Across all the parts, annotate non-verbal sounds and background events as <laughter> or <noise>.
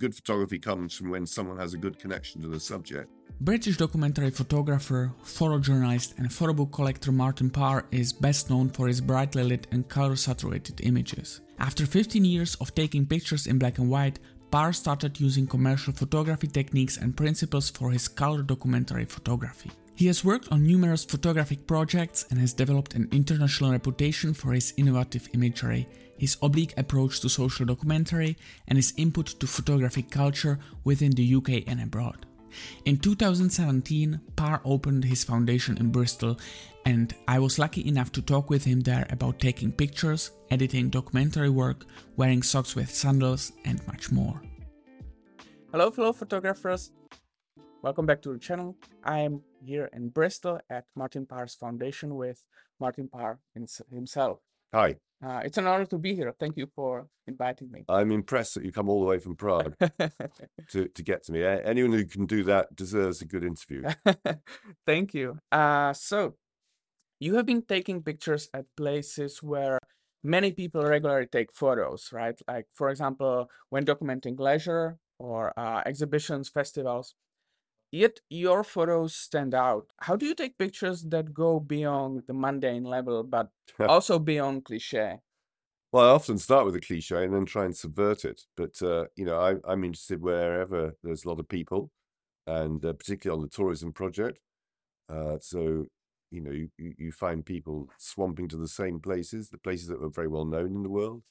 Good photography comes from when someone has a good connection to the subject. British documentary photographer, photojournalist, and photobook collector Martin Parr is best known for his brightly lit and color saturated images. After 15 years of taking pictures in black and white, Parr started using commercial photography techniques and principles for his color documentary photography. He has worked on numerous photographic projects and has developed an international reputation for his innovative imagery, his oblique approach to social documentary, and his input to photographic culture within the UK and abroad. In 2017, Parr opened his foundation in Bristol, and I was lucky enough to talk with him there about taking pictures, editing documentary work, wearing socks with sandals, and much more. Hello, fellow photographers. Welcome back to the channel. I am here in Bristol at Martin Parr's foundation with Martin Parr himself. Hi. Uh, it's an honor to be here. Thank you for inviting me. I'm impressed that you come all the way from Prague <laughs> to, to get to me. Anyone who can do that deserves a good interview. <laughs> Thank you. Uh, so, you have been taking pictures at places where many people regularly take photos, right? Like, for example, when documenting leisure or uh, exhibitions, festivals. Yet your photos stand out. How do you take pictures that go beyond the mundane level, but <laughs> also beyond cliche? Well, I often start with a cliche and then try and subvert it. But uh, you know, I, am interested wherever there's a lot of people, and uh, particularly on the tourism project. Uh, so you know, you, you find people swamping to the same places, the places that were very well known in the world,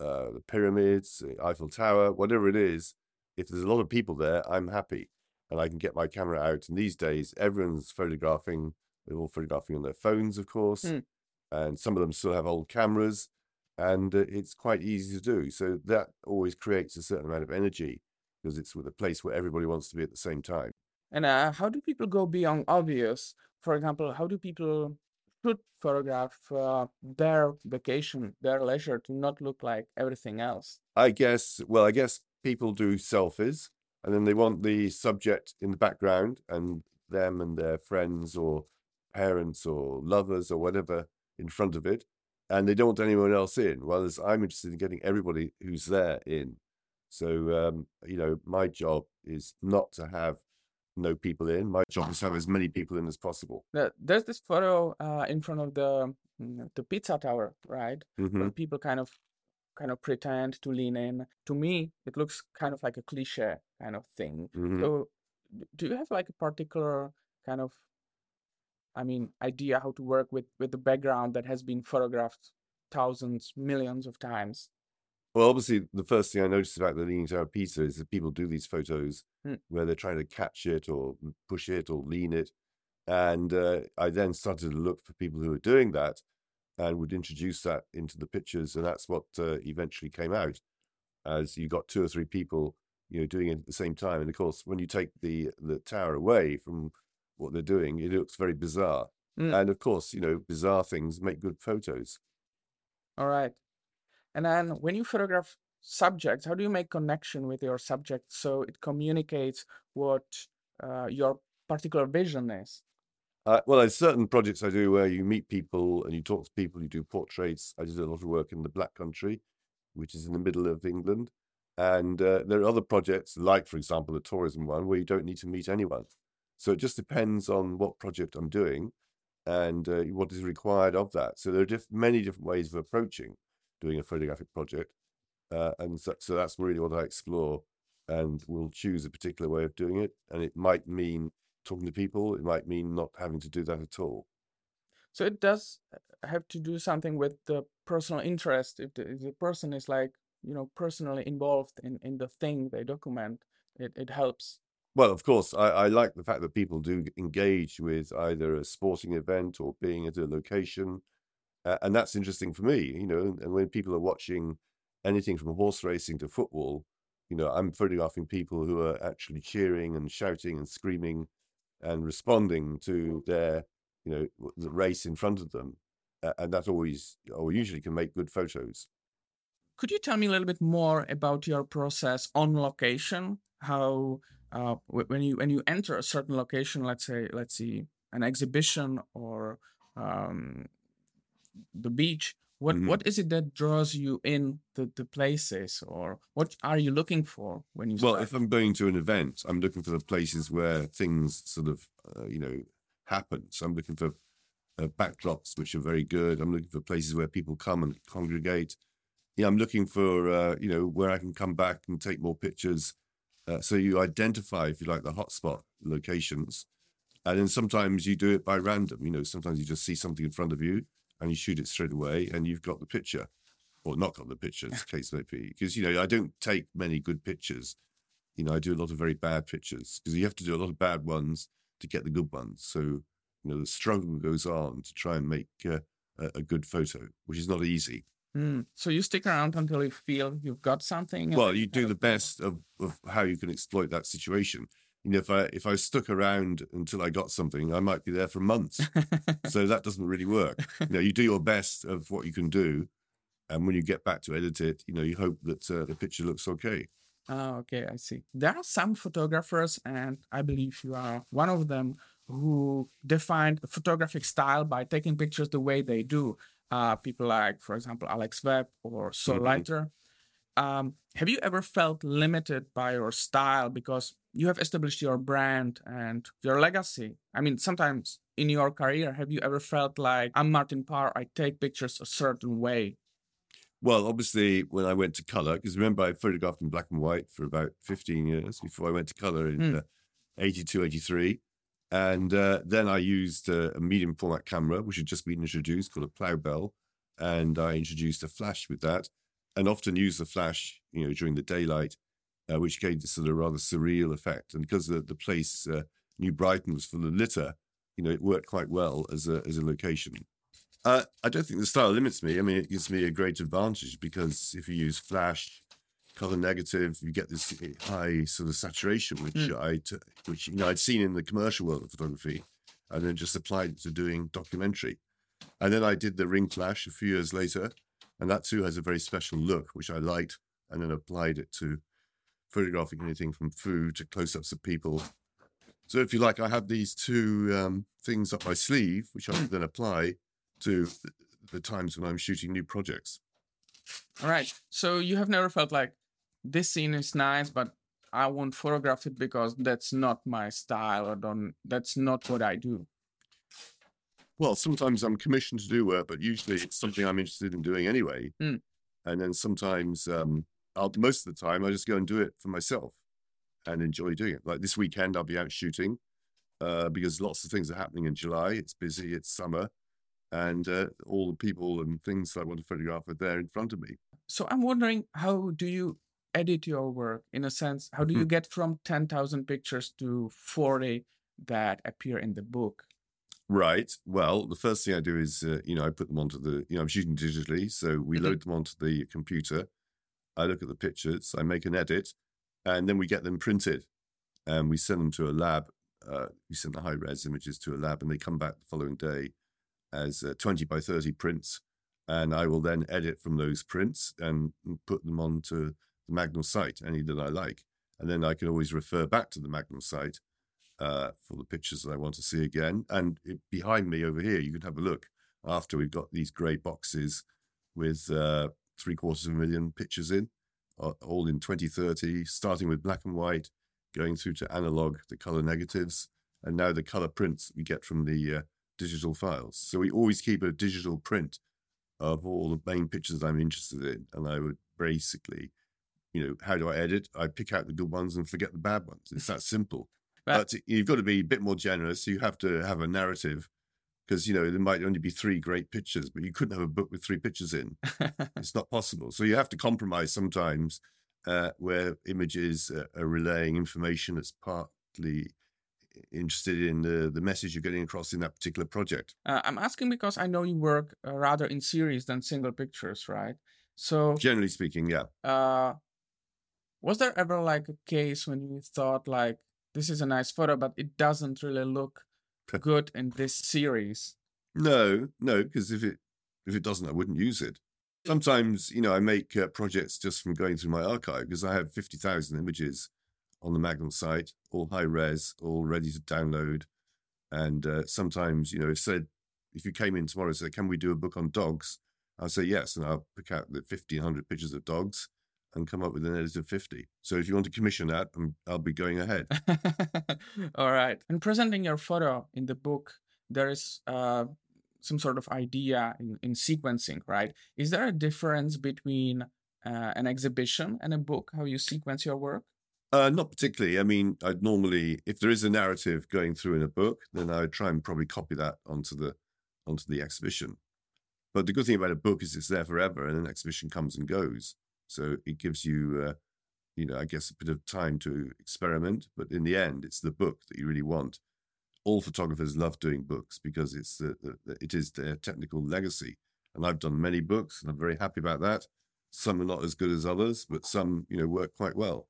uh, the pyramids, the Eiffel Tower, whatever it is. If there's a lot of people there, I'm happy and I can get my camera out. And these days, everyone's photographing. They're all photographing on their phones, of course, mm. and some of them still have old cameras, and uh, it's quite easy to do. So that always creates a certain amount of energy because it's with a place where everybody wants to be at the same time. And uh, how do people go beyond obvious? For example, how do people should photograph uh, their vacation, their leisure to not look like everything else? I guess, well, I guess people do selfies and then they want the subject in the background and them and their friends or parents or lovers or whatever in front of it. And they don't want anyone else in whereas i'm interested in getting everybody who's there in. So um, you know my job is not to have no people in. My job is to have as many people in as possible. There's this photo uh, in front of the mm, the Pisa tower right? Mm-hmm. where people kind of kind of pretend to lean in. To me, it looks kind of like a cliche kind of thing. Mm-hmm. So, do you have like a particular kind of, I mean, idea how to work with with the background that has been photographed thousands, millions of times? Well, obviously, the first thing I noticed about the Leaning Tower Pisa is that people do these photos mm. where they're trying to catch it or push it or lean it. And uh, I then started to look for people who are doing that and would introduce that into the pictures, and that's what uh, eventually came out. As you got two or three people, you know, doing it at the same time, and of course, when you take the the tower away from what they're doing, it looks very bizarre. Mm. And of course, you know, bizarre things make good photos. All right. And then when you photograph subjects, how do you make connection with your subject so it communicates what uh, your particular vision is? Uh, well, there's certain projects I do where you meet people and you talk to people, you do portraits. I did a lot of work in the Black Country, which is in the middle of England. And uh, there are other projects, like, for example, the tourism one, where you don't need to meet anyone. So it just depends on what project I'm doing and uh, what is required of that. So there are diff- many different ways of approaching doing a photographic project. Uh, and so, so that's really what I explore and will choose a particular way of doing it. And it might mean talking to people. It might mean not having to do that at all. So it does uh, have to do something with the personal interest. If the, if the person is like, you know, personally involved in, in the thing they document, it, it helps. Well, of course, I, I like the fact that people do engage with either a sporting event or being at a location. Uh, and that's interesting for me, you know, and when people are watching anything from horse racing to football, you know, I'm photographing people who are actually cheering and shouting and screaming and responding to their, you know, the race in front of them. Uh, and that always, or usually can make good photos. Could you tell me a little bit more about your process on location? How, uh, when you when you enter a certain location, let's say, let's see, an exhibition or um, the beach, What Mhm. what is it that draws you in the, the places, or what are you looking for when you Well, start? if I'm going to an event, I'm looking for the places where things sort of, uh, you know, happen. So I'm looking for uh, backdrops which are very good. I'm looking for places where people come and congregate. Yeah, I'm looking for, uh, you know, where I can come back and take more pictures. Uh, so you identify, if you like, the hotspot locations. And then sometimes you do it by random. You know, sometimes you just see something in front of you and you shoot it straight away and you've got the picture or not got the picture, as the <laughs> case may be. Because, you know, I don't take many good pictures. You know, I do a lot of very bad pictures because you have to do a lot of bad ones to get the good ones. So, you know, the struggle goes on to try and make uh, a, a good photo, which is not easy. Hmm. So you stick around until you feel you've got something. Well, you do the best of, of how you can exploit that situation. You know, if I if I stuck around until I got something, I might be there for months. <laughs> so that doesn't really work. You know, you do your best of what you can do, and when you get back to edit it, you know, you hope that uh, the picture looks okay. Oh, okay, I see. There are some photographers, and I believe you are one of them, who defined a photographic style by taking pictures the way they do. Uh, people like, for example, Alex Webb or Sol Mhm. Leiter. Um, have you ever felt limited by your style because you have established your brand and your legacy? I mean, sometimes in your career, have you ever felt like I'm Martin Parr, I take pictures a certain way? Well, obviously, when I went to color, because remember, I photographed in black and white for about 15 years before I went to color in Hmm. uh, 82, 83. And uh, then I used uh, a medium format camera, which had just been introduced called a Plaubel. And I introduced a flash with that and often used the flash, you know, during the daylight, uh, which gave this sort of rather surreal effect. And because the, the place, uh, New Brighton, was full of litter, you know, it worked quite well as a, as a location. Uh, I don't think the style limits me. I mean, it gives me a great advantage because if you use flash, color negative, you get this high sort of saturation, which I, t- which you know, I'd seen in the commercial world of photography, and then just applied it to doing documentary. And then I did the ring flash a few years later, and that too has a very special look, which I liked, and then applied it to photographing anything from food to close-ups of people. So if you like, I have these two um, things up my sleeve, which I can then apply to th- the times when I'm shooting new projects. All right. So you have never felt like this scene is nice, but I won't photograph it because that's not my style or don't that's not what I do. Well, sometimes I'm commissioned to do work, but usually it's something I'm interested in doing anyway. Mm. And then sometimes, um, I'll most of the time, I just go and do it for myself and enjoy doing it. Like this weekend, I'll be out shooting uh, because lots of things are happening in July. It's busy, it's summer, and uh, all the people and things that I want to photograph are there in front of me. So I'm wondering how do you edit your work in a sense? How do you get from 10,000 pictures to 40 that appear in the book? Right. Well, the first thing I do is, uh, you know, I put them onto the, you know, I'm shooting digitally. So we Mhm. load them onto the computer. I look at the pictures, I make an edit, and then we get them printed and we send them to a lab. Uh, we send the high res images to a lab and they come back the following day as uh, 20 by 30 prints. And I will then edit from those prints and put them onto the Magnum site, any that I like. And then I can always refer back to the Magnum site uh, for the pictures that I want to see again. And it, behind me over here, you can have a look after we've got these grey boxes with uh, three quarters of a million pictures in, uh, all in 2030, starting with black and white, going through to analog, the color negatives, and now the color prints we get from the uh, digital files. So we always keep a digital print of all the main pictures I'm interested in. And I would basically, you know, how do I edit? I pick out the good ones and forget the bad ones. It's that simple. <laughs> But- But you've got to be a bit more generous. You have to have a narrative because, you know, there might only be three great pictures, but you couldn't have a book with three pictures in. <laughs> It's not possible. So you have to compromise sometimes uh, where images uh, are relaying information that's partly interested in the, the message you're getting across in that particular project. Uh, I'm asking because I know you work uh, rather in series than single pictures, right? So Generally speaking, yeah. uh was there ever like a case when you thought like this is a nice photo but it doesn't really look <laughs> good in this series No, no, because if it if it doesn't, I wouldn't use it. Sometimes, you know, I make uh, projects just from going through my archive because I have fifty thousand images on the Magnum site, all high res, all ready to download. And uh, sometimes, you know, if said if you came in tomorrow and said, "Can we do a book on dogs?" I'll say yes, and I'll pick out the 1500 pictures of dogs and come up with an edit of 50. So if you want to commission that, I'll be going ahead. <laughs> All right. And presenting your photo in the book, there is uh, some sort of idea in, in sequencing, right? Is there a difference between uh, an exhibition and a book, how you sequence your work? Uh, not particularly. I mean, I'd normally, if there is a narrative going through in a book, then I would try and probably copy that onto the onto the exhibition. But the good thing about a book is it's there forever, and an exhibition comes and goes. So it gives you, uh, you know, I guess a bit of time to experiment. But in the end, it's the book that you really want. All photographers love doing books because it's the, the, the it is their technical legacy. And I've done many books, and I'm very happy about that. Some are not as good as others, but some, you know, work quite well.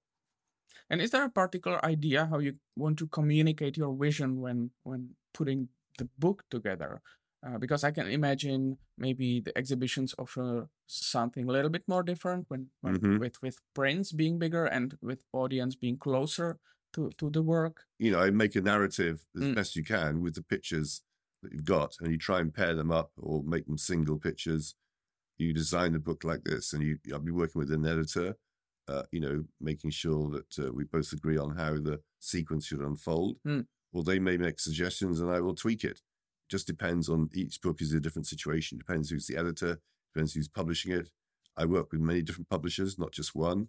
And is there a particular idea how you want to communicate your vision when when putting the book together? Uh, because I can imagine maybe the exhibitions offer something a little bit more different when, when mm-hmm. with with prints being bigger and with audience being closer to to the work. You know, I make a narrative as mm. best you can with the pictures that you've got, and you try and pair them up or make them single pictures. You design the book like this, and you I'll be working with an editor. Uh, you know, making sure that uh, we both agree on how the sequence should unfold. Mm. Or they may make suggestions, and I will tweak it just depends on each book is a different situation. Depends who's the editor, depends who's publishing it. I work with many different publishers, not just one.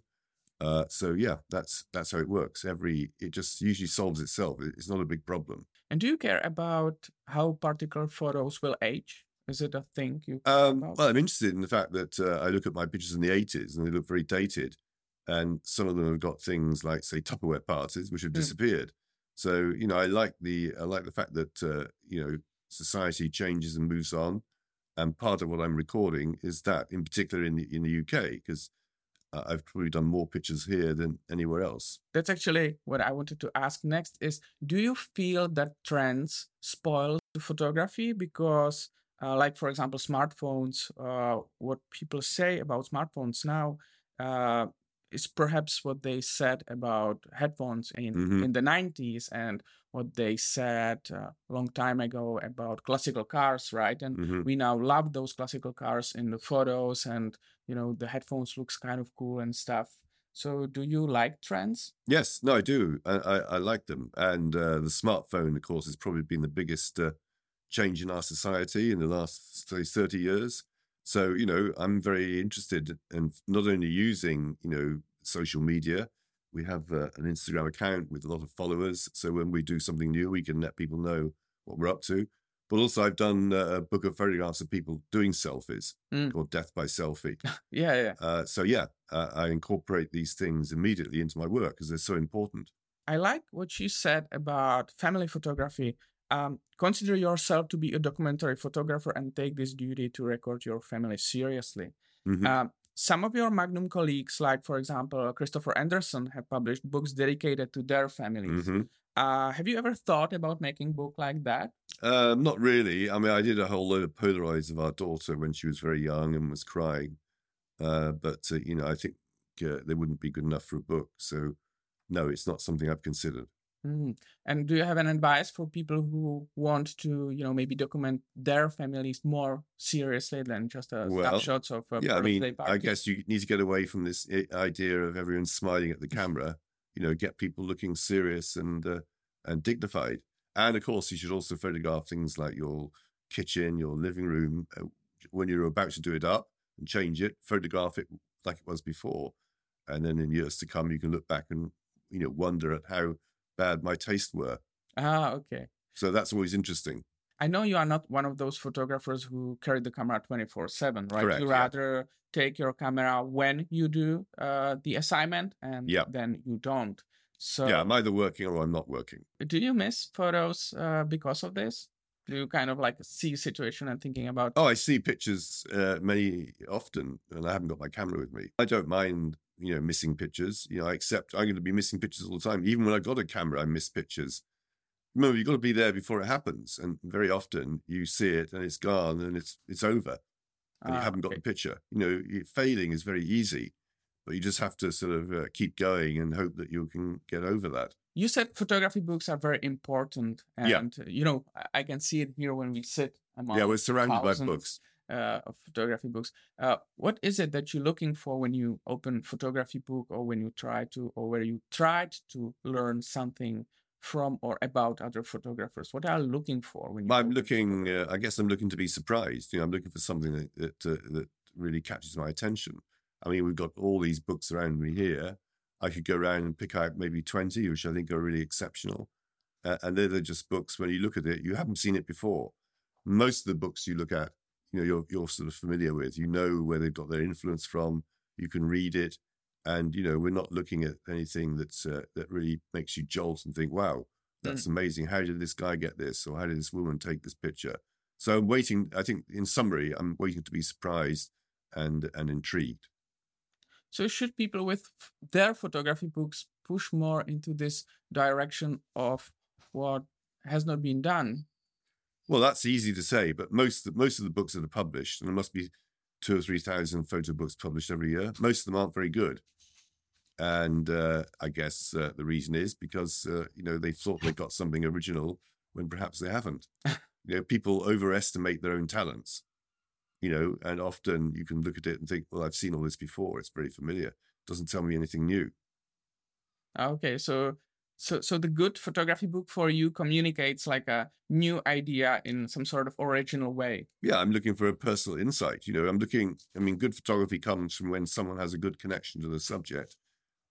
Uh, so yeah, that's that's how it works. Every it just usually solves itself. It's not a big problem. And do you care about how particular photos will age? Is it a thing you? Um, well, I'm interested in the fact that uh, I look at my pictures in the 80s and they look very dated, and some of them have got things like say Tupperware parties which have mm. disappeared. So you know, I like the I like the fact that uh, you know society changes and moves on. And part of what I'm recording is that, in particular in the in the UK, because uh, I've probably done more pictures here than anywhere else. That's actually what I wanted to ask next. Is do you feel that trends spoil photography because, uh, like for example, smartphones? Uh, what people say about smartphones now uh, is perhaps what they said about headphones in mm-hmm. in the 90s and what they said uh, a long time ago about classical cars right? And mm-hmm. we now love those classical cars in the photos and you know the headphones looks kind of cool and stuff. So do you like trends? Yes. No i do. I i, I like them. And uh, the smartphone of course has probably been the biggest uh, change in our society in the last say 30 years. So, you know, I'm very interested in not only using, you know, social media. We have uh, an Instagram account with a lot of followers. So when we do something new, we can let people know what we're up to. But also, I've done uh, a book of photographs of people doing selfies mm. called Death by Selfie. <laughs> yeah, yeah. Uh, so, yeah, uh, I incorporate these things immediately into my work because they're so important. I like what you said about family photography um, consider yourself to be a documentary photographer and take this duty to record your family seriously. Mm-hmm. Um, some of your Magnum colleagues, like for example Christopher Anderson, have published books dedicated to their families. Mm-hmm. Uh, have you ever thought about making a book like that? Uh, not really. I mean, I did a whole load of Polaroids of our daughter when she was very young and was crying. Uh, but uh, you know, I think uh, they wouldn't be good enough for a book. So, no, it's not something I've considered. Mm. And do you have an advice for people who want to, you know, maybe document their families more seriously than just a well, snapshots of a yeah? I mean, party? I guess you need to get away from this idea of everyone smiling at the <laughs> camera. You know, get people looking serious and uh, and dignified. And of course, you should also photograph things like your kitchen, your living room uh, when you're about to do it up and change it. Photograph it like it was before, and then in years to come, you can look back and you know wonder at how bad my tastes were. Ah, okay. So that's always interesting. I know you are not one of those photographers who carry the camera 24 7, right? Correct, you rather yeah. take your camera when you do uh, the assignment and yeah. then you don't. So Yeah, I'm either working or I'm not working. Do you miss photos uh, because of this? Do you kind of like see a situation and thinking about? Oh, I see pictures uh, many often, and I haven't got my camera with me. I don't mind you know, missing pictures. You know, I accept I'm going to be missing pictures all the time. Even when I got a camera, I miss pictures. Remember, you've got to be there before it happens. And very often you see it and it's gone and it's it's over. And ah, you haven't okay. got the picture. You know, failing is very easy, but you just have to sort of uh, keep going and hope that you can get over that. You said photography books are very important. And, yeah. you know, I can see it here when we sit among Yeah, we're surrounded by books uh, of photography books. Uh, what is it that you're looking for when you open photography book, or when you try to, or where you tried to learn something from or about other photographers? What are you looking for when? I'm looking. Uh, I guess I'm looking to be surprised. You know, I'm looking for something that that, uh, that really catches my attention. I mean, we've got all these books around me here. I could go around and pick out maybe 20, which I think are really exceptional. Uh, and they're, they're just books, when you look at it, you haven't seen it before. Most of the books you look at, you know, you're, you're sort of familiar with. You know where they've got their influence from. You can read it. And, you know, we're not looking at anything that's uh, that really makes you jolt and think, wow, that's mm. amazing. How did this guy get this? Or how did this woman take this picture? So I'm waiting, I think, in summary, I'm waiting to be surprised and and intrigued. So should people with their photography books push more into this direction of what has not been done? Well, that's easy to say, but most most of the books that are published, and there must be two or three thousand photo books published every year. Most of them aren't very good, and uh, I guess uh, the reason is because uh, you know they thought they got something original when perhaps they haven't. <laughs> you know, people overestimate their own talents you know, and often you can look at it and think, well, I've seen all this before. It's very familiar. It doesn't tell me anything new. Okay, so so so the good photography book for you communicates like a new idea in some sort of original way. Yeah, I'm looking for a personal insight. You know, I'm looking. I mean, good photography comes from when someone has a good connection to the subject,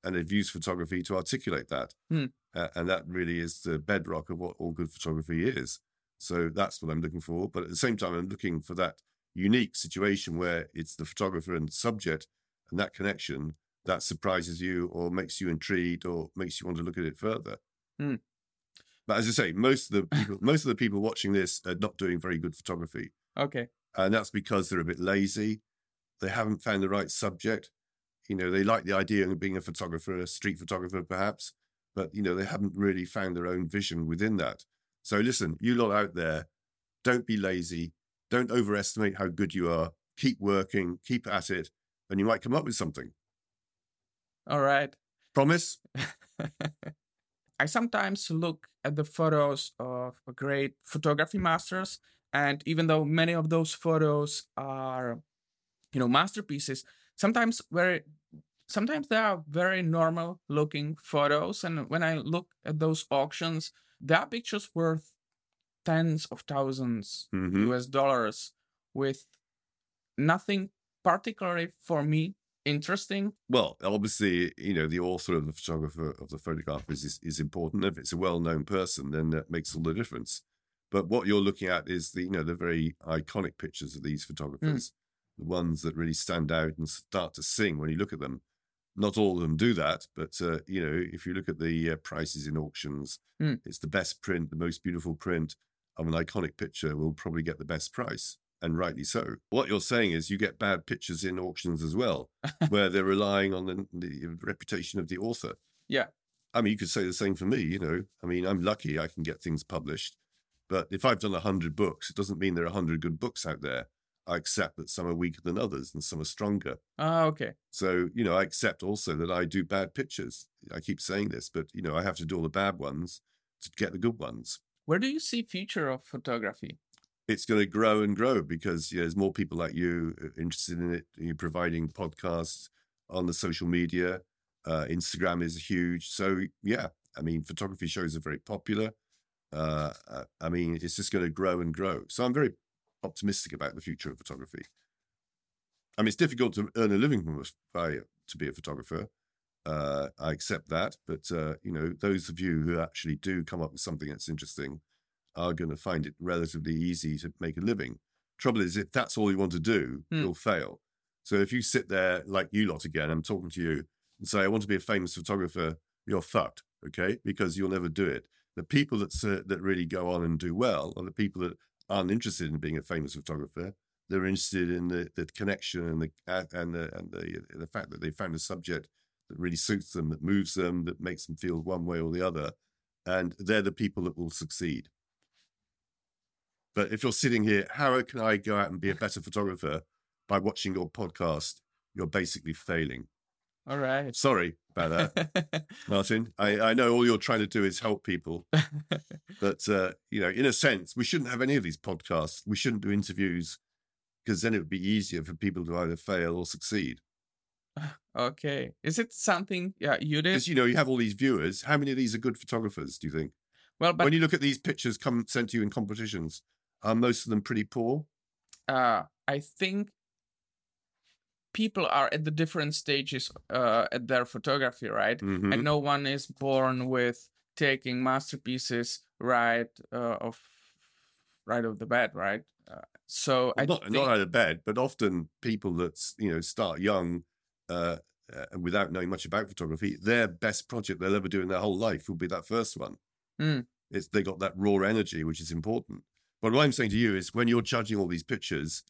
and they've used photography to articulate that. Hmm. Uh, and that really is the bedrock of what all good photography is. So that's what I'm looking for. But at the same time, I'm looking for that unique situation where it's the photographer and the subject and that connection that surprises you or makes you intrigued or makes you want to look at it further. Mm. But as I say, most of the <laughs> people, most of the people watching this are not doing very good photography. Okay, and that's because they're a bit lazy. They haven't found the right subject. You know, they like the idea of being a photographer, a street photographer, perhaps, but you know, they haven't really found their own vision within that. So listen, you lot out there, don't be lazy. Don't overestimate how good you are. Keep working, keep at it, and you might come up with something. All right. Promise? <laughs> I sometimes look at the photos of great photography masters, and even though many of those photos are, you know, masterpieces, sometimes very sometimes they are very normal looking photos and when i look at those auctions there are pictures worth tens of 1000s mm-hmm. US dollars with nothing particularly for me interesting. Well, obviously, you know, the author of the photographer of the photograph is, is important. If it's a well-known person, then that makes all the difference. But what you're looking at is the, you know, the very iconic pictures of these mm. photographers, mm. the ones that really stand out and start to sing when you look at them. Not all of them do that, but uh, you know, if you look at the uh, prices in auctions, mm. it's the best print, the most beautiful print, of an iconic picture will probably get the best price, and rightly so. What you're saying is you get bad pictures in auctions as well, <laughs> where they're relying on the, the reputation of the author. Yeah. I mean, you could say the same for me, you know. I mean, I'm lucky I can get things published. But if I've done 100 books, it doesn't mean there are 100 good books out there. I accept that some are weaker than others and some are stronger. Ah, okay. So, you know, I accept also that I do bad pictures. I keep saying this, but, you know, I have to do all the bad ones to get the good ones. Where do you see future of photography? It's going to grow and grow because you know, there's more people like you uh, interested in it. You're providing podcasts on the social media. Uh, Instagram is huge. So yeah, I mean, photography shows are very popular. Uh, I mean, it's just going to grow and grow. So I'm very optimistic about the future of photography. I mean, it's difficult to earn a living from by to be a photographer. Uh, I accept that, but uh, you know, those of you who actually do come up with something that's interesting are going to find it relatively easy to make a living. Trouble is, if that's all you want to do, mm. you'll fail. So if you sit there like you lot again, I'm talking to you and say, "I want to be a famous photographer," you're fucked, okay? Because you'll never do it. The people that uh, that really go on and do well are the people that aren't interested in being a famous photographer. They're interested in the, the connection and the and the and the the fact that they found a subject that really suits them, that moves them, that makes them feel one way or the other. And they're the people that will succeed. But if you're sitting here, how can I go out and be a better photographer by watching your podcast? You're basically failing. All right. Sorry about that, <laughs> Martin. I, I know all you're trying to do is help people. <laughs> but, uh, you know, in a sense, we shouldn't have any of these podcasts. We shouldn't do interviews because then it would be easier for people to either fail or succeed. <sighs> Okay. Is it something yeah, you did? Because you know you have all these viewers. How many of these are good photographers? Do you think? Well, but when you look at these pictures come sent to you in competitions, are most of them pretty poor? uh I think people are at the different stages uh at their photography, right? Mhm. And no one is born with taking masterpieces right uh, of right off the bat, right? Uh, so I not think, not out of bed, but often people that you know start young uh, uh, without knowing much about photography, their best project they'll ever do in their whole life will be that first one. Mm. It's they got that raw energy, which is important. But what I'm saying to you is, when you're judging all these pictures,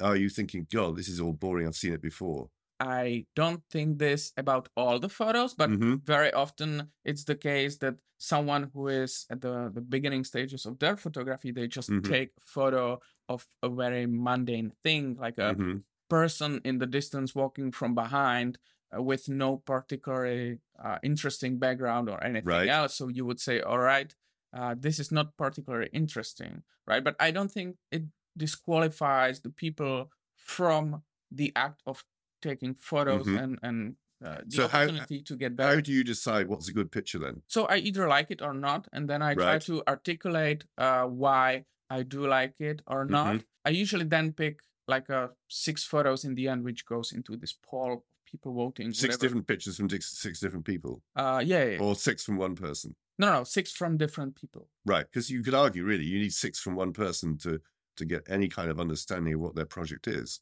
are you thinking, "God, this is all boring. I've seen it before." I don't think this about all the photos, but Mhm. very often it's the case that someone who is at the, the beginning stages of their photography, they just Mhm. take a photo of a very mundane thing, like a Mhm. person in the distance walking from behind uh, with no particularly uh, interesting background or anything Right. else. So you would say, all right, uh, this is not particularly interesting, right? But I don't think it disqualifies the people from the act of taking photos Mhm. and and uh, the So how- opportunity to get better. How do you decide what's a good picture then? So I either like it or not, and then I try to articulate uh, why I do like it or not. Mm-hmm. I usually then pick like uh, six photos in the end, which goes into this poll of people voting. Six whatever. different pictures from six, six different people, Uh, yeah, yeah. or six from one person. No, no, six from different people. Right, because you could argue really you need six from one person to to get any kind of understanding of what their project is.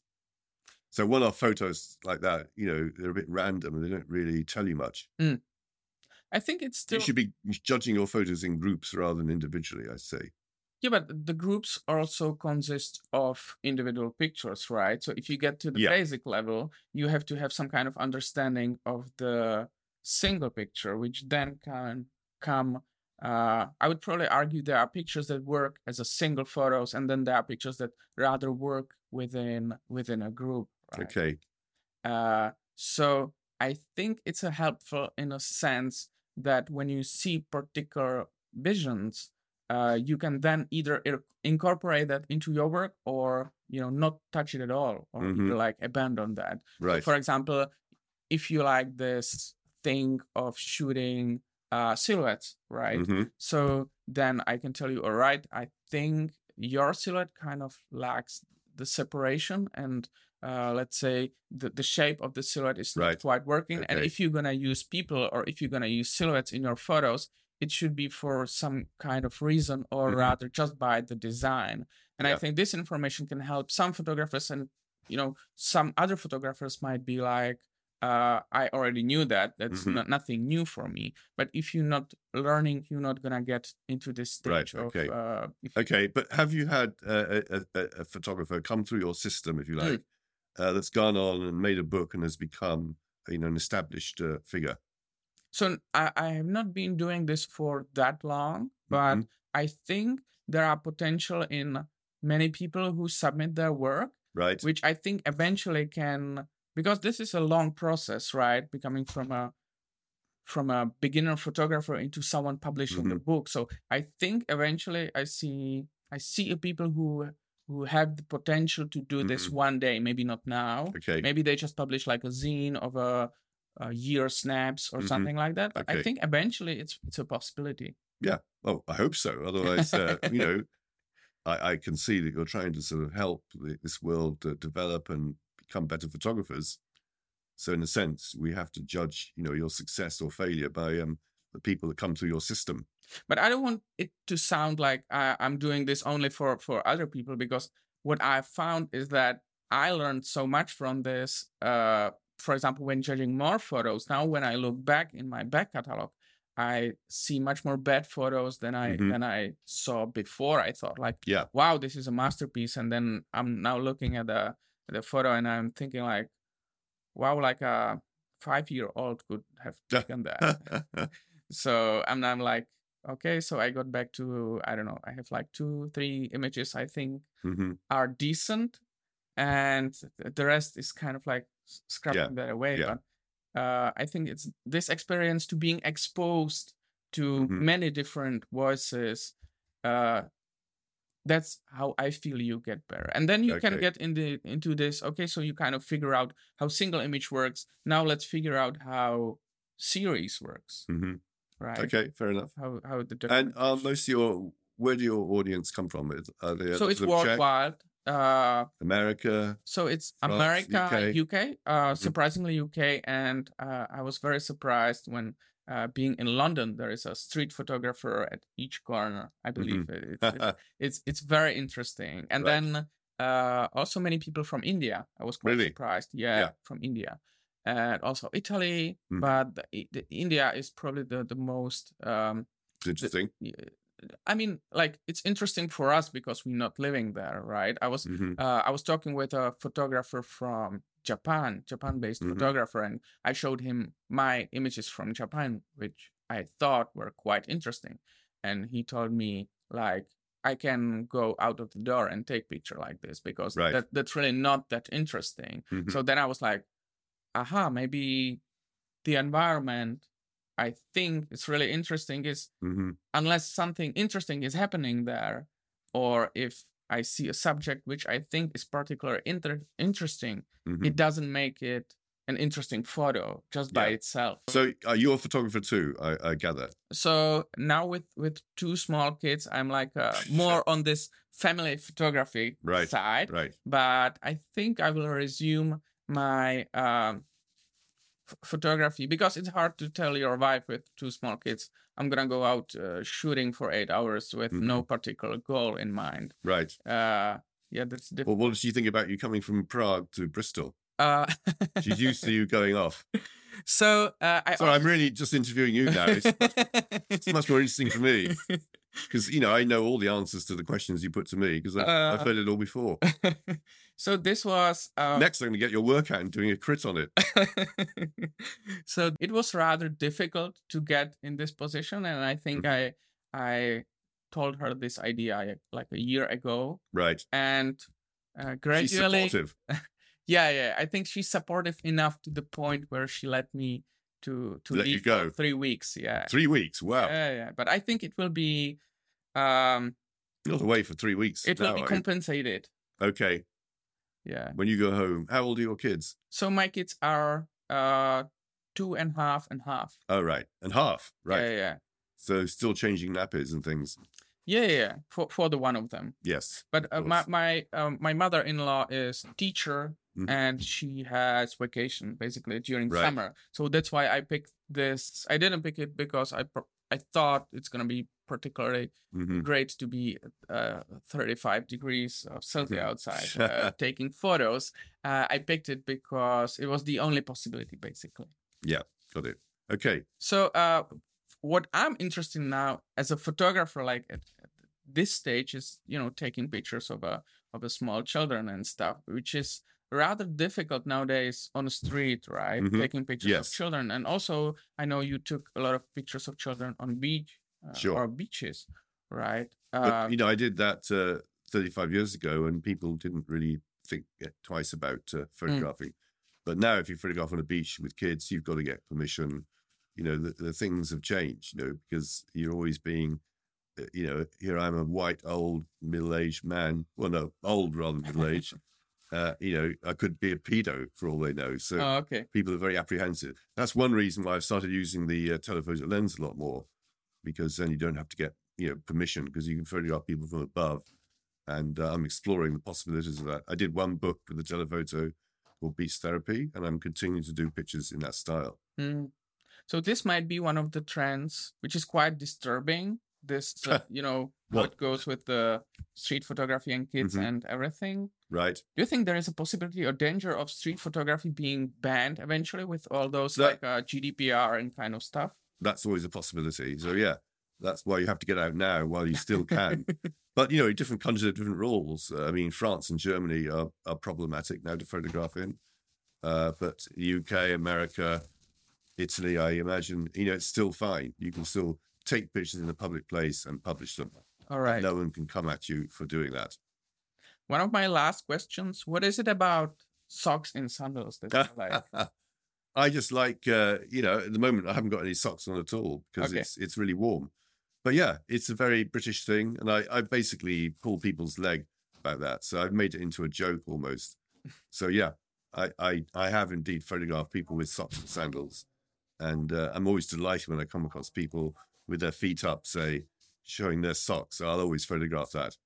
So one off photos like that, you know, they're a bit random and they don't really tell you much. Mm. I think it's still You should be judging your photos in groups rather than individually, I say. yeah, but the groups also consist of individual pictures, right? So if you get to the Yeah. basic level, you have to have some kind of understanding of the single picture, which then can come. Uh, I would probably argue there are pictures that work as a single photos, and then there are pictures that rather work within within a group. Right? Okay. Uh, so I think it's a helpful in a sense that when you see particular visions, uh, you can then either ir- incorporate that into your work or you know not touch it at all or Mhm. like abandon that. Right. For example, if you like this thing of shooting uh, silhouettes, right? Mhm. So then I can tell you, all right, I think your silhouette kind of lacks the separation and uh, let's say the, the shape of the silhouette is not quite working. And if you're gonna use people or if you're gonna use silhouettes in your photos, it should be for some kind of reason or Mhm. rather just by the design. And I think this information can help some photographers and you know some other photographers might be like uh, I already knew that. That's Mhm. not, nothing new for me. But if you're not learning, you're not gonna get into this stage Right, of. okay. Uh, if- Okay, but have you had uh, a, a, a photographer come through your system, if you Mm. like, uh, that's gone on and made a book and has become, you know, an established uh, figure? So I, I have not been doing this for that long, but Mhm. I think there are potential in many people who submit their work, Right. which I think eventually can because this is a long process, right? Becoming from a from a beginner photographer into someone publishing Mm-hmm. the book. So I think eventually I see I see people who who have the potential to do this Mhm. one day, maybe not now. Okay. Maybe they just publish like a zine of a, a year snaps or Mhm. something like that. But I think eventually it's it's a possibility. Yeah. Oh, I hope so. Otherwise, uh, <laughs> you know, I, I can see that you're trying to sort of help the, this world to develop and become better photographers. So, in a sense, we have to judge, you know, your success or failure by um, the people that come through your system. But I don't want it to sound like I, I'm doing this only for for other people because what I found is that I learned so much from this. Uh, for example, when judging more photos, now when I look back in my back catalog, I see much more bad photos than I Mhm. than I saw before. I thought like, Yeah. wow, this is a masterpiece, and then I'm now looking at the the photo and I'm thinking like, wow, like a five year old could have <laughs> taken that. so I'm I'm like, okay, so I got back to I don't know, I have like two, three images I think hmm are decent, and the rest is kind of like s- scrapping that away. yeah. But uh, I think it's this experience to being exposed to Mhm. many different voices. Uh, that's how I feel you get better. And then you can get in the into this. Okay, so you kind of figure out how single image works. Now let's figure out how series works, hmm right? Okay, fair enough. How how the And are most of your where do your audience come from? Are they so it's worldwide. Uh, America? so it's France, America, UK. UK, uh, Mhm. surprisingly UK, and uh, I was very surprised when uh, being in London, there is a street photographer at each corner. I believe it, it's, it's <laughs> it's it's very interesting. And Right. then uh, also many people from India. I was quite Really? surprised. Yeah, Yeah. from India, and also Italy. Mhm. But the, the India is probably the the most. Um, It's interesting. I mean, like it's interesting for us because we're not living there, right? I was hmm uh, I was talking with a photographer from Japan, Japan-based Mhm. photographer, and I showed him my images from Japan, which I thought were quite interesting. And he told me like I can go out of the door and take picture like this because Right. that that's really not that interesting. hmm So then I was like, aha, maybe the environment I think is really interesting is hmm unless something interesting is happening there, or if I see a subject which I think is particularly inter- interesting, hmm it doesn't make it an interesting photo just by itself. So are you a photographer too? I, I gather. So now with with two small kids, I'm like uh, <laughs> more on this family photography Right, side. Right. But I think I will resume my um, ph- photography because it's hard to tell your wife with two small kids. I'm gonna go out uh, shooting for eight hours with no particular goal in mind. Right. Uh, yeah, that's different Well, what does she think about you coming from Prague to Bristol? Uh, She's used to you going off. <laughs> so uh, I. Sorry, I'm really just interviewing you now. It's, it's much more interesting for me <laughs> because you know I know all the answers to the questions you put to me because I've, I've Uh, heard it all before. <laughs> so this was um, Next, I'm going to get your work out and doing a crit on it. <laughs> so it was rather difficult to get in this position and i think i i told her this idea uh, like a year ago Right. and uh, gradually supportive. <laughs> yeah yeah i think she's supportive enough to the point where she let me to to Let you leave go. for three weeks yeah Three weeks. Wow. yeah yeah but i think it will be um Not away for three weeks. it will be compensated okay. yeah When you go home, how old are your kids? so my kids are uh two and half and half Oh, right. And half. Right. yeah yeah So still changing nappies and things. Yeah yeah, yeah for for the one of them Yes. But uh, my my um, my mother-in-law is teacher Mhm. and she has vacation basically during Right. summer. So that's why I picked this. I didn't pick it because I pro- I thought it's gonna be particularly hmm great to be uh, 35 degrees of Celsius <laughs> outside uh, taking photos. Uh, I picked it because it was the only possibility basically. Yeah, got it. Okay. So uh, what I'm interested in now as a photographer, like at, at this stage, is you know taking pictures of a of a small children and stuff, which is rather difficult nowadays on the street, right? Mhm. Taking pictures Yes. of children, and also I know you took a lot of pictures of children on beach uh, Sure. or beaches, right? But, Uh, you know, I did that uh, 35 years ago and people didn't really think uh, twice about Mm. uh, photographing. But now, if you photograph on a beach with kids, you've got to get permission. You know, the, the things have changed, you know, because you're always being, uh, you know, here I'm a white, old, middle aged man. Well, no, old rather than middle aged. <laughs> uh, you know, I could be a pedo for all they know. So oh, okay. people are very apprehensive. That's one reason why I've started using the uh, telephoto lens a lot more, because then you don't have to get you know permission because you can photograph people from above, and uh, I'm exploring the possibilities of that. I did one book with the telephoto called Beach Therapy, and I'm continuing to do pictures in that style. Mm. So this might be one of the trends, which is quite disturbing. This, uh, <laughs> you know, What? goes with the street photography and kids Mhm. and everything. Right? Do you think there is a possibility or danger of street photography being banned eventually with all those That- like uh, GDPR and kind of stuff? That's always a possibility. So yeah, that's why you have to get out now while you still can. <laughs> but you know, different countries have different rules. Uh, I mean, France and Germany are, are problematic now to photograph in, uh, but UK, America, Italy, I imagine, you know, it's still fine. You can still take pictures in a public place and publish them. All right. No one can come at you for doing that. One of my last questions: What is it about socks and sandals that you <laughs> like? I just like, uh, you know, at the moment I haven't got any socks on at all because Okay. it's it's really warm. but yeah, it's a very British thing, and I, I basically pull people's leg about that. So I've made it into a joke almost. <laughs> So yeah, I I, I have indeed photographed people with socks and sandals, and uh, I'm always delighted when I come across people with their feet up, say, showing their socks. I'll always photograph that.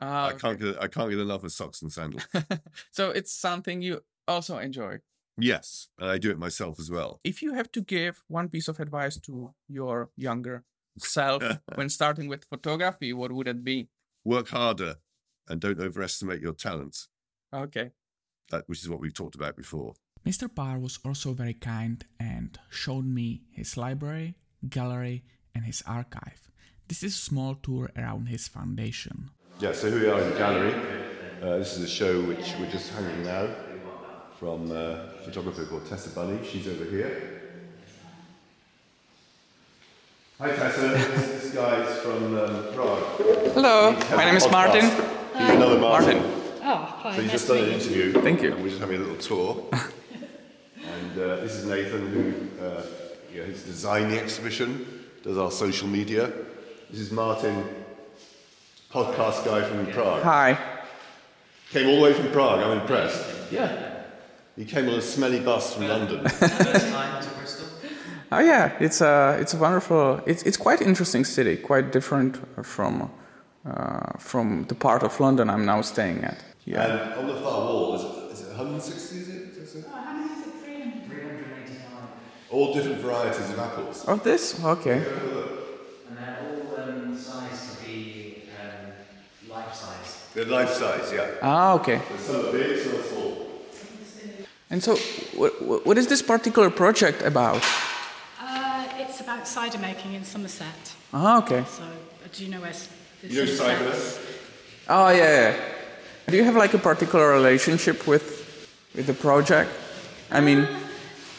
Ah, I can't get I can't get enough of socks and sandals. <laughs> so it's something you also enjoy. yes, and I do it myself as well. If you have to give one piece of advice to your younger self <laughs> when starting with photography, what would it be? Work harder and don't overestimate your talents. Okay. That which is what we've talked about before. Mr. Parr was also very kind and showed me his library, gallery, and his archive. This is a small tour around his foundation. Yeah, so here we are in the gallery. Uh, this is a show which we're just hanging now from uh, a photographer called Tessa Bunney. She's over here. Hi Tessa, <laughs> this, this guy's from um, Prague. Hello, my name is Martin. podcast. He's another Martin. Oh, hi. So he's nice just to done an interview. Thank you. And we're just having a little tour. <laughs> and uh, this is Nathan, who uh, yeah, he's designed the exhibition, does our social media. This is Martin, podcast guy from Prague. Hi. Came all the way from Prague. I'm impressed. Yeah. He came on a smelly bus from London. <laughs> Oh yeah, it's a it's a wonderful. It's it's quite interesting city, quite different from uh, from the part of London I'm now staying at. Yeah. And on the far wall, is it, is it 160? Is it? Is it? All different varieties of apples. Oh, this okay. And they're all um, sized to be um, life size. They're life size, yeah. Ah, okay. Some are big, some are small. And so, what, what is this particular project about? Uh, it's about cider making in Somerset. Ah, okay. So, uh, do you know where? s- the You know cider? Oh yeah, yeah. Do you have like a particular relationship with with the project? I mean,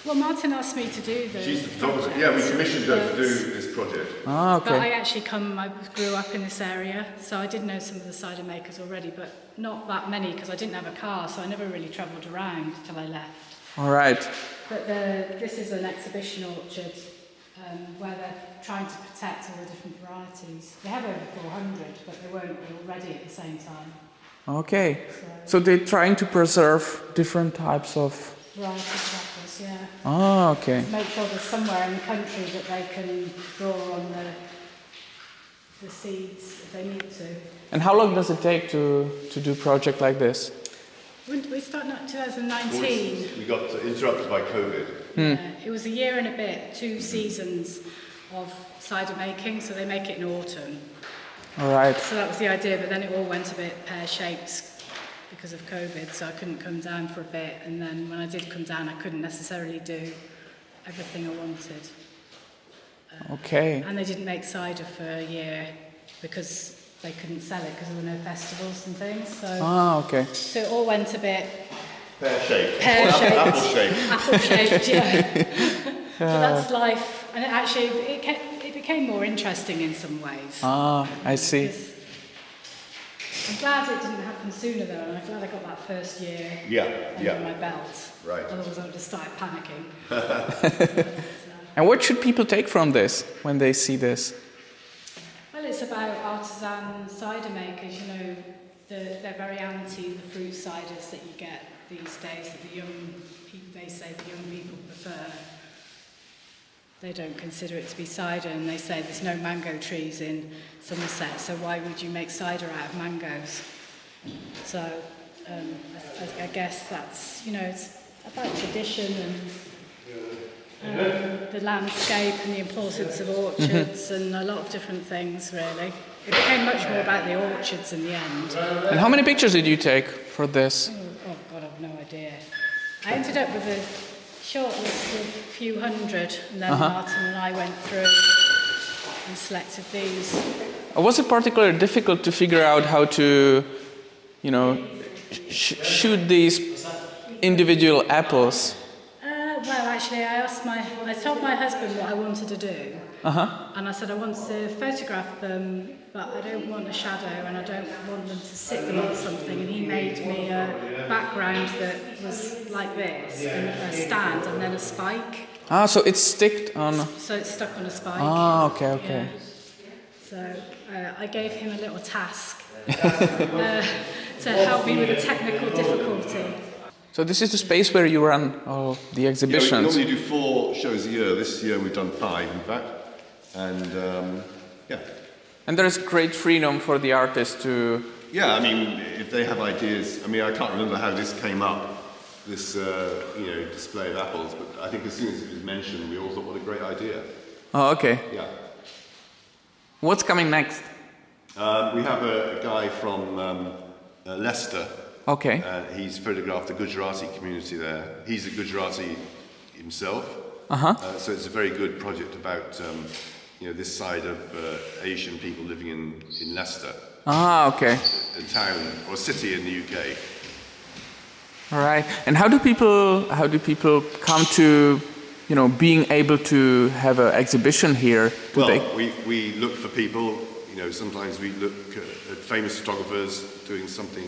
Well, Martin asked me to do the. She's the photographer. Yeah, we commissioned her to do this project. ah, But I actually come. I grew up in this area, so I did know some of the cider makers already, but not that many because I didn't have a car, so I never really travelled around till I left. All right. But the, this is an exhibition orchard um, where they're trying to protect all the different varieties. They have over 400, but they weren't all ready at the same time. Okay. So So they're trying to preserve different types of. varieties of apples, yeah. Ah, okay. Make sure there's somewhere in the country that they can draw on the the seeds if they need to. And how long does it take to to do a project like this? When did we start in 2019? We got interrupted by COVID. Yeah, it was a year and a bit, two seasons of cider making, so they make it in autumn. All right. So that was the idea, but then it all went a bit pear shaped because of COVID, so I couldn't come down for a bit. And then when I did come down, I couldn't necessarily do everything I wanted. Okay. And they didn't make cider for a year because they couldn't sell it because there were no festivals and things. So, Ah, okay. so it all went a bit Pear shaped. Pear-shaped. Apple shaped. <laughs> apple shaped, yeah. <laughs> but that's life. And it actually, it, ca- it became more interesting in some ways. Ah, I see. Because I'm glad it didn't happen sooner though, and I'm glad I got that first year Yeah, under yeah. my belt. Right. Otherwise I would have started panicking. <laughs> And what should people take from this when they see this? Well, it's about artisan cider makers, you know, the, they're very anti the fruit ciders that you get these days that the young people, they say the young people prefer. They don't consider it to be cider and they say there's no mango trees in Somerset, so why would you make cider out of mangoes? So um, I, I guess that's, you know, it's about tradition and um, the landscape and the importance of orchards and a lot of different things, really. It became much more about the orchards in the end. And how many pictures did you take for this? Oh, oh God, I've no idea. I ended up with a short list of a few hundred, and then Martin and I went through and selected these. Was it particularly difficult to figure out how to, you know, sh- shoot these individual apples? Uh, well, actually, I asked my, I told my husband what I wanted to do, Uh-huh. and I said I want to photograph them, but I don't want a shadow, and I don't want them to sit them on something. And he made me a background that was like this, and a stand, and then a spike, Ah, so it's sticked on. so it's stuck on a spike. Ah, okay, okay. Yeah. So uh, I gave him a little task <laughs> uh, to help me with a technical difficulty. So this is the space where you run all the Yeah, we exhibitions. normally do four shows a year. This year we've done five, in fact. And um, yeah. and there is great freedom for the artist to. Yeah, I mean, if they have ideas, I mean, I can't remember how this came up, this, uh, you know, display of apples, but I think as soon as it was mentioned, we all thought, what a great idea. Oh, okay. Yeah. What's coming next? Um, we have a, a guy from um, uh, Leicester. Okay. Uh, he's photographed the Gujarati community there. He's a Gujarati himself. Uh-huh. Uh, so it's a very good project about, um, you know, this side of uh, Asian people living in, in Leicester, Ah, okay. a town or city in the UK. All right. And how do people how do people come to, you know, being able to have an exhibition here? Well, they? we, we look for people, you know, sometimes we look at, at famous photographers doing something,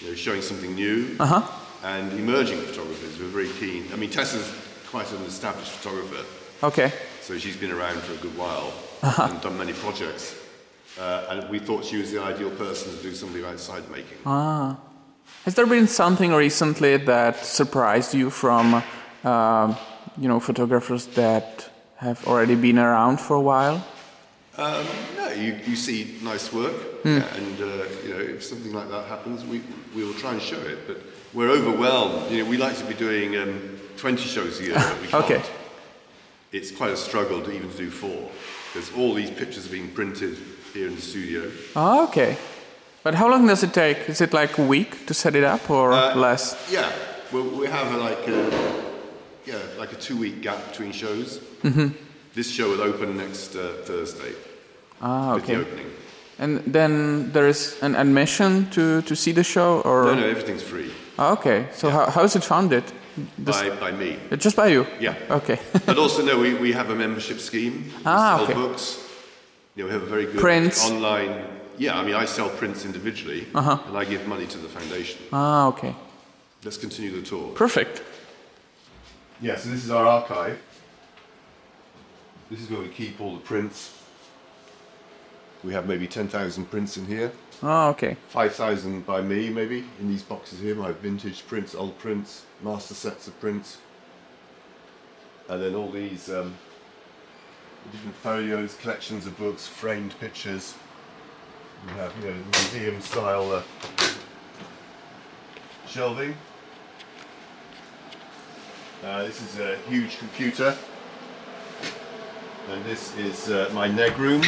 you know, showing something new. Uh-huh. And emerging photographers, we're very keen. I mean, Tessa's quite an established photographer, Okay. So she's been around for a good while and done many projects. Uh, and we thought she was the ideal person to do something outside making. Ah. Has there been something recently that surprised you from, um, you know, photographers that have already been around for a while? Um, no, you, you see nice work, Hmm. and uh, you know if something like that happens, we we will try and show it. But we're overwhelmed. You know, we like to be doing um, 20 shows a year, <laughs> we can't. Okay. It's quite a struggle to even do four, because all these pictures are being printed here in the studio. Oh, okay. But how long does it take? Is it like a week to set it up or Uh, less? Yeah, we'll, we have a, like a, yeah like a two-week gap between shows. Mm-hmm. This show will open next uh, Thursday. Ah, with the okay. opening. And then there is an admission to, to see the show or? No, no, everything's free Ah, okay. So how, how is it funded? This- by, by me. Uh, Just by you? Yeah. Okay. <laughs> But also, no, we, we have a membership scheme. We Ah, sell okay. books. You know, we have a very good Prints. online. Yeah, I mean, I sell prints individually, Uh-huh. and I give money to the foundation. ah, okay. Let's continue the tour. Perfect. Yeah, so this is our archive. This is where we keep all the prints. We have maybe 10,000 prints in here. Ah, okay. 5,000 by me, maybe, in these boxes here. My vintage prints, old prints, master sets of prints. And then all these um, different folios, collections of books, framed pictures. We have, you know, museum style uh, shelving. Uh, this is a huge computer. And this is uh, my neg room.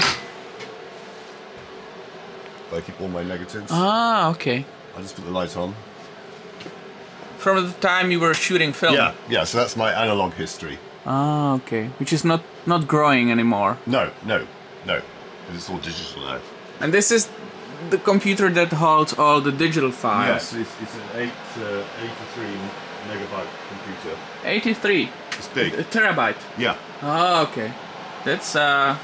I keep all my negatives. Ah, okay. I'll just put the light on. From the time you were shooting film. Yeah, yeah. So that's my analog history. Ah, okay. Which is not not growing anymore. No, no, no. It's all digital now. And this is the computer that holds all the digital files. Yes, it's, it's an eight, uh, 83 megabyte computer. 83. It's big. A terabyte. Yeah, Ah, okay. That's uh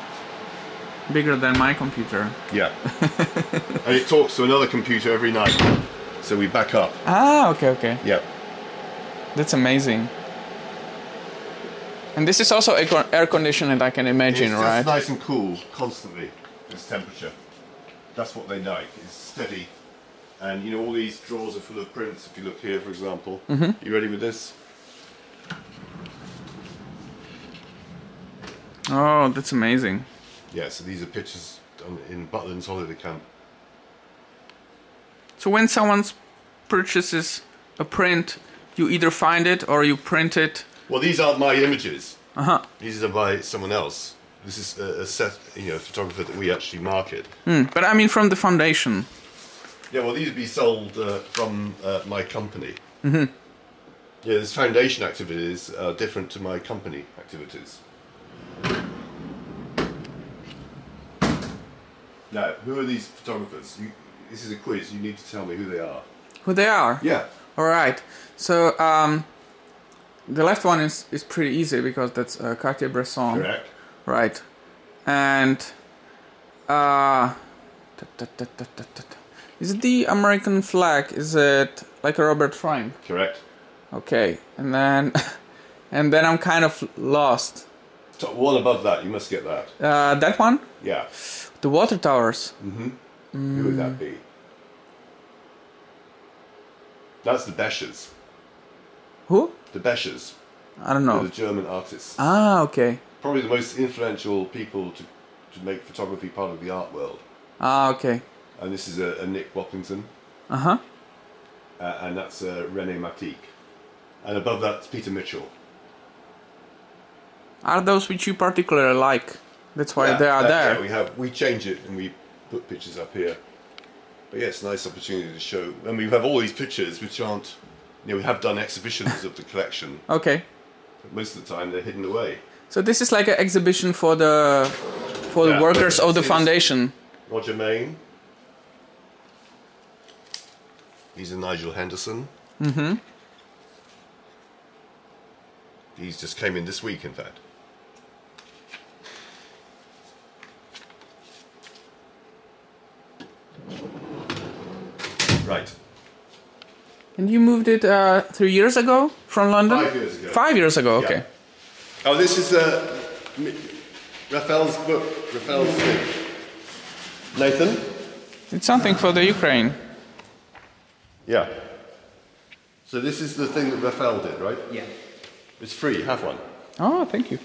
bigger than my computer. yeah. <laughs> <laughs> and it talks to another computer every night. So we back up. Ah, okay, okay. Yeah. That's amazing. And this is also air air conditioned, I can imagine, it's right? just nice and cool constantly. This temperature. That's what they like. It's steady. And you know all these drawers are full of prints. If you look here, for example, you ready with this? Oh, that's amazing. Yeah. So these are pictures in Butlin's holiday camp. So when someone purchases a print, you either find it or you print it. Well, these aren't my images. Uh huh. These are by someone else. This is a, a set, you know, photographer that we actually market. Hmm. But I mean, from the foundation. Yeah, well, these would be sold uh, from uh, my company. Mm-hmm. Yeah, this foundation activities are different to my company activities. Now, who are these photographers? You, this is a quiz. You need to tell me who they are. Who they are? Yeah. All right. So um, the left one is is pretty easy because that's uh, Cartier-Bresson. Correct. Right. And uh, is it the American flag? Is it like a Robert Frank? Correct. Okay. And then <laughs> and then I'm kind of lost. Top one above that. You must get that. Uh, that one? Yeah. The water towers. Who would that be? That's the Bechers. Who? The Bechers. I don't know. the German artists. Ah, okay. Probably the most influential people to, to make photography part of the art world. Ah, okay. And this is a, a Nick Waplington, Uh huh. uh, and that's uh, Rene Matique. And above that's Peter Mitchell. Are those which you particularly like? That's why Yeah, they are that- there. yeah, we have we change it and we put pictures up here. But yeah, it's a nice opportunity to show. And we have all these pictures which aren't. You know, we have done exhibitions of the collection. Okay. But most of the time, they're hidden away. So this is like an exhibition for the for the workers of the foundation. Roger Mayne. He's a Nigel Henderson. Mm-hmm. He's just came in this week, in fact. Right. And you moved it uh, three years ago from London. Five years ago. Five years ago. Okay. Yeah. Oh, this is uh, Raphael's book. Raphael's thing. Nathan? It's something for the Ukraine. Yeah. So this is the thing that Raphael did, right? Yeah. It's free. Have one. Oh, thank you.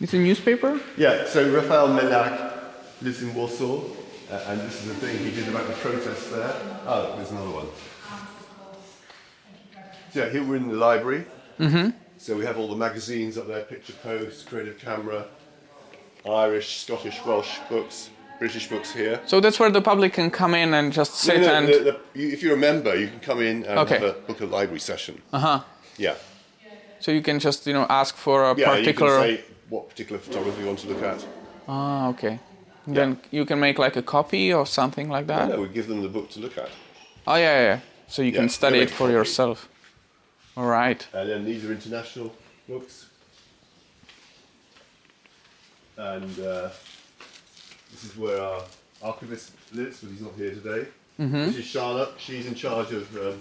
It's a newspaper. Yeah, so Raphael Milach lives in Warsaw, uh, and this is the thing he did about the protests there. Oh, there's another one. So yeah, here we're in the library. Mm-hmm. So we have all the magazines up there, Picture Post, Creative Camera, Irish, Scottish, Welsh books, British books here. So that's where the public can come in and just sit No, no, and. the- the- if you're a member, you can come in and Okay. have a book a library session. Uh huh. Yeah. So you can just you know ask for a Yeah, particular. you can say what particular photography you want to look at. Ah, okay. Then you can make like a copy or something like that. No, we give them the book to look at. Oh yeah, yeah. yeah. So you Yeah, can study it for copy. yourself. All right. And then these are international books. And uh, this is where our archivist lives, but he's not here today. Mm-hmm. This is Charlotte. She's in charge of. Um,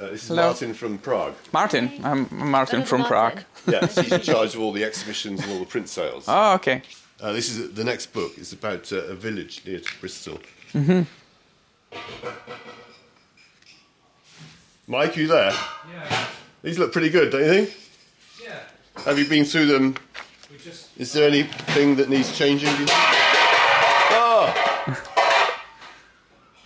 uh, this is Hello. Martin from Prague. Martin, I'm Martin Another from Martin. Prague. Yeah, she's in <laughs> charge of all the exhibitions and all the print sales. Oh, okay. Uh, this is the next book. It's about uh, a village near to Bristol. Mike, you there? Yeah, These look pretty good, don't you think? yeah. Have you been through them We just Is there anything that needs changing? do you- Ah!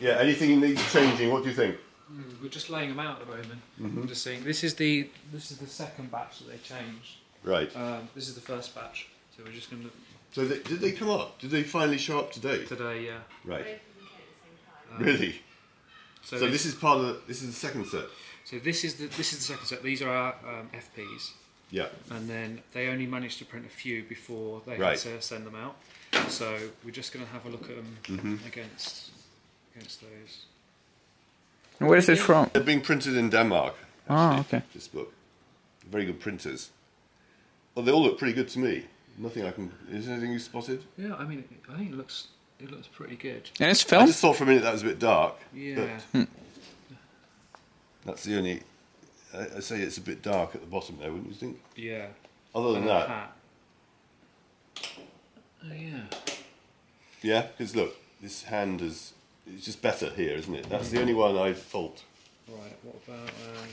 Yeah, anything that needs changing, what do you think? mm, we're just laying them out at the moment. Mm-hmm. I'm just seeing. This is the this is the second batch that they changed. Right. Um, this is the first batch, so we're just going to So they, did they come up? Did they finally show up today? today. Yeah. Right. Um, Really? So, So they- this is part of the, this is the second set. so this is the this is the second set. These are our um, FPs, Yeah. and then they only managed to print a few before they Right. had to send them out. So we're just going to have a look at them Mm-hmm. against against those. And Where is it from? They're being printed in Denmark. Ah, actually, okay. This book. Very good printers. Well, they all look pretty good to me. Nothing I can. Is there anything you spotted? Yeah, I mean, I think it looks it looks pretty good. And it's felt I just thought for a minute that was a bit dark. Yeah. That's the only. I, I say it's a bit dark at the bottom there, wouldn't you think? Yeah. Other than And that, hat. Oh yeah. Yeah, because look, this hand is it's just better here, isn't it? That's the only one I fault. Right. What about um?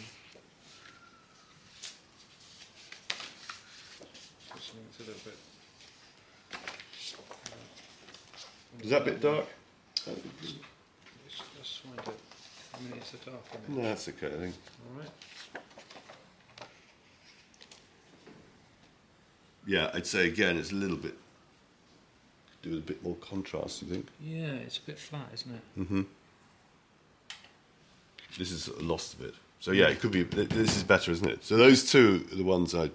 Something that's a little bit. Is that a bit dark? Let's, let's find it. I mean, it's a dark. No, that's okay. I think. All right. Yeah, I'd say again, it's a little bit. Do with a bit more contrast. You think? Yeah, it's a bit flat, isn't it? Mhm. This is lost a bit. So yeah, it could be. This is better, isn't it? So those two are the ones I.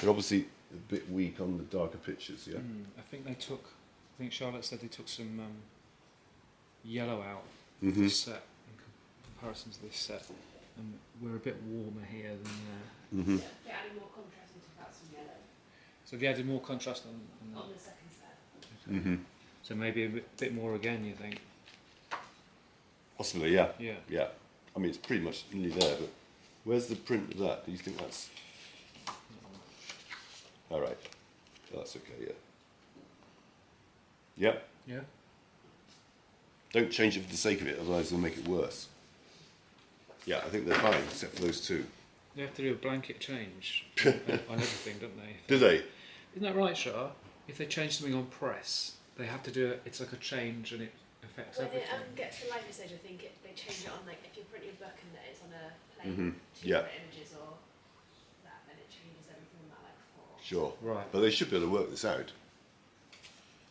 They're obviously a bit weak on the darker pictures. Yeah. Mm, I think they took. I think Charlotte said they took some um, yellow out of Mhm. this set in comparison to this set, and we're a bit warmer here than there. Mm-hmm. Yeah, adding more contrast into that some yellow So they added more contrast on. on on the second set. Mm-hmm. So maybe a bit, bit more again. You think? Possibly, yeah. Yeah. Yeah. I mean, it's pretty much nearly there, but where's the print of that? Do you think that's? All right. That's okay. Yeah. Yep. Yeah. Don't change it for the sake of it, otherwise they'll make it worse. Yeah, I think they're fine, except for those two. They have to do a blanket change <laughs> on on everything, don't they? Do they? Isn't that right, Shah? If they change something on press, they have to do it. It's like a change, and it affects When it everything. um, gets to the lighter stage, I think it, they change it on like if you're printing a book and that it's on a plane, Mhm, two yeah. different images or that, then it changes everything on that like four. Sure. Right. But they should be able to work this out.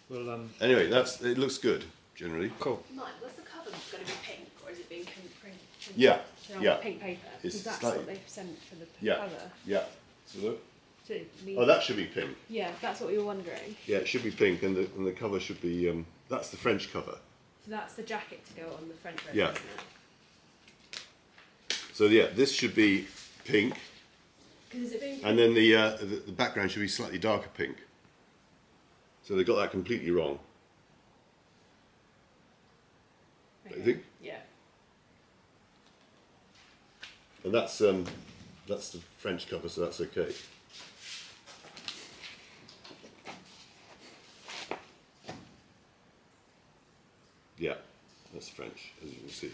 Well, um, Anyway, that's it. Looks good generally. cool. Mine, was the cover going to be pink or is it being con- print, printed Yeah, on yeah. pink paper? It's Because that's slightly- what they've sent for the p- Yeah. cover. Yeah. So look. So it means- Oh, that should be pink. Yeah, that's what we were wondering. Yeah, it should be pink, and the and the cover should be. Um, that's the French cover. So that's the jacket to go on the French version, Yeah. isn't it? So yeah, this should be pink, Because is it being and then the, uh, the the background should be slightly darker pink. So they got that completely wrong. Okay. I think, Yeah. and that's um, that's the French cover, so that's okay. Yeah, that's French, as you can see.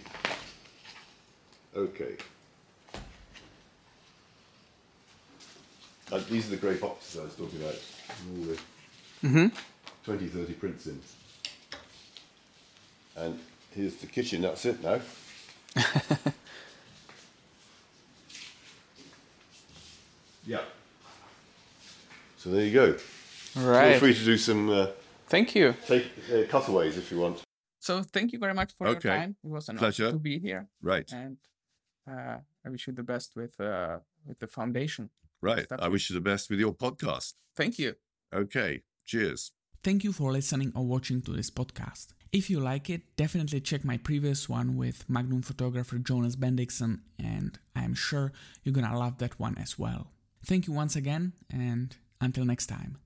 Okay. Uh, these are the grey boxes I was talking about. All the Mm-hmm. 20, 30 prints in. And here's the kitchen, that's it now. <laughs> yeah. So there you go. All right. Feel free to do some uh, Thank you. take uh, cutaways if you want. So thank you very much for Okay. your time. It was an Pleasure. honor to be here, Right, and uh, I wish you the best with uh, with the foundation. Right. Stuff. I wish you the best with your podcast. Thank you. Okay, cheers. Thank you for listening or watching to this podcast. If you like it, definitely check my previous one with Magnum photographer Jonas Bendiksen, and I'm sure you're gonna love that one as well. Thank you once again, and until next time.